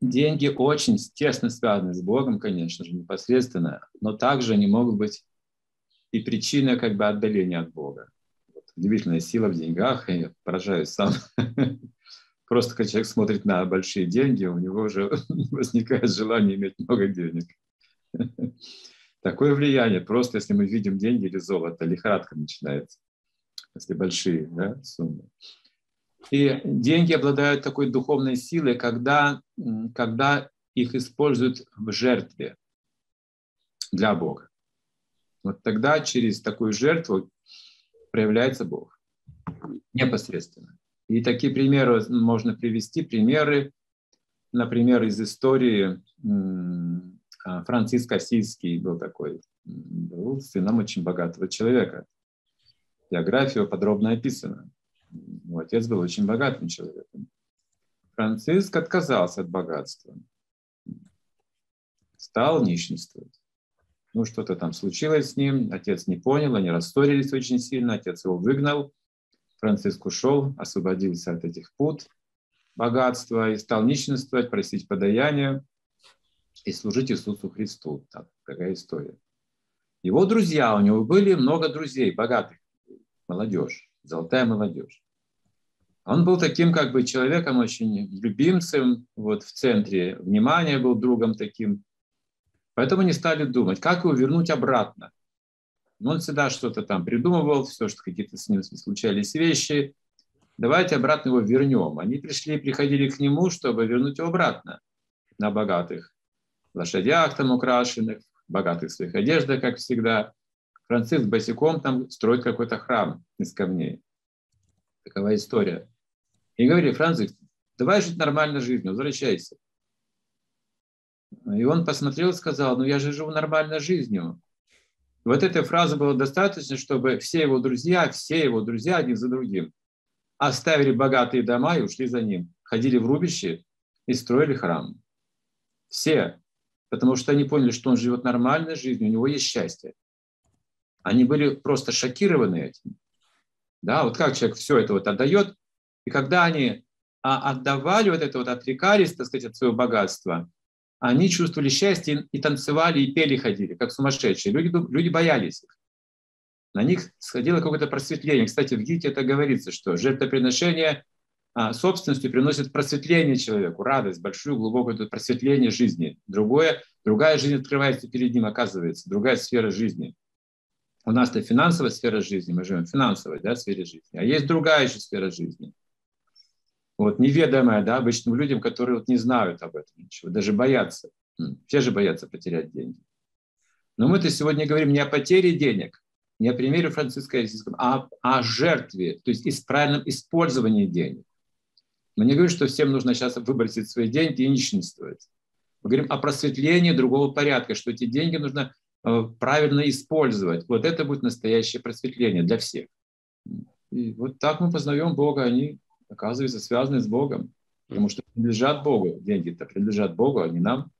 деньги очень тесно связаны с Богом, конечно же, непосредственно, но также они могут быть и причиной как бы отдаления от Бога. Вот, удивительная сила в деньгах, я поражаюсь сам. Просто когда человек смотрит на большие деньги, у него уже возникает желание иметь много денег. Такое влияние, просто если мы видим деньги или золото, лихорадка начинается, если большие да, суммы. И деньги обладают такой духовной силой, когда, когда их используют в жертве для Бога. Вот тогда через такую жертву проявляется Бог непосредственно. И такие примеры можно привести, примеры, например, из истории а, Франциск Осийский был такой, был сыном очень богатого человека. Биография подробно описана. Его отец был очень богатым человеком. Франциск отказался от богатства, стал нищенствовать. Ну, что-то там случилось с ним, отец не понял, они рассорились очень сильно, отец его выгнал. Франциск ушел, освободился от этих пут богатства и стал нищенствовать, просить подаяния и служить Иисусу Христу. Так, такая история. Его друзья, у него были много друзей, богатых, молодежь золотая молодежь. Он был таким как бы человеком очень любимцем, вот в центре внимания был другом таким. Поэтому они стали думать, как его вернуть обратно. Он всегда что-то там придумывал, все, что какие-то с ним случались вещи. Давайте обратно его вернем. Они пришли, приходили к нему, чтобы вернуть его обратно на богатых лошадях там украшенных, богатых своих одеждах, как всегда. Франциск босиком там строит какой-то храм из камней. Такова история. И говорит, Франциск, давай жить нормальной жизнью, возвращайся. И он посмотрел и сказал, ну я же живу нормальной жизнью. Вот этой фразы было достаточно, чтобы все его друзья, все его друзья один за другим оставили богатые дома и ушли за ним. Ходили в рубище и строили храм. Все. Потому что они поняли, что он живет нормальной жизнью, у него есть счастье. Они были просто шокированы этим. Да, вот как человек все это вот отдает, и когда они а, отдавали вот это вот, отрекались, так сказать, от своего богатства, они чувствовали счастье и танцевали, и пели, ходили, как сумасшедшие. Люди, люди боялись их. На них сходило какое-то просветление. Кстати, в Гите это говорится, что жертвоприношение а, собственностью приносит просветление человеку, радость, большую, глубокую просветление жизни. Другое, другая жизнь открывается перед ним, оказывается, другая сфера жизни. У нас это финансовая сфера жизни, мы живем в финансовой да, сфере жизни, а есть другая еще сфера жизни. Вот неведомая, да, обычным людям, которые вот не знают об этом ничего, даже боятся. Все же боятся потерять деньги. Но мы-то сегодня говорим не о потере денег, не о примере Франциска Осийского, а о жертве, то есть о правильном использовании денег. Мы не говорим, что всем нужно сейчас выбросить свои деньги и нищенствовать. Мы говорим о просветлении другого порядка, что эти деньги нужно Э, правильно использовать. Вот это будет настоящее просветление для всех. И вот так мы познаем Бога, они, оказываются, связаны с Богом, потому что принадлежат Богу. Деньги-то принадлежат Богу, а не нам.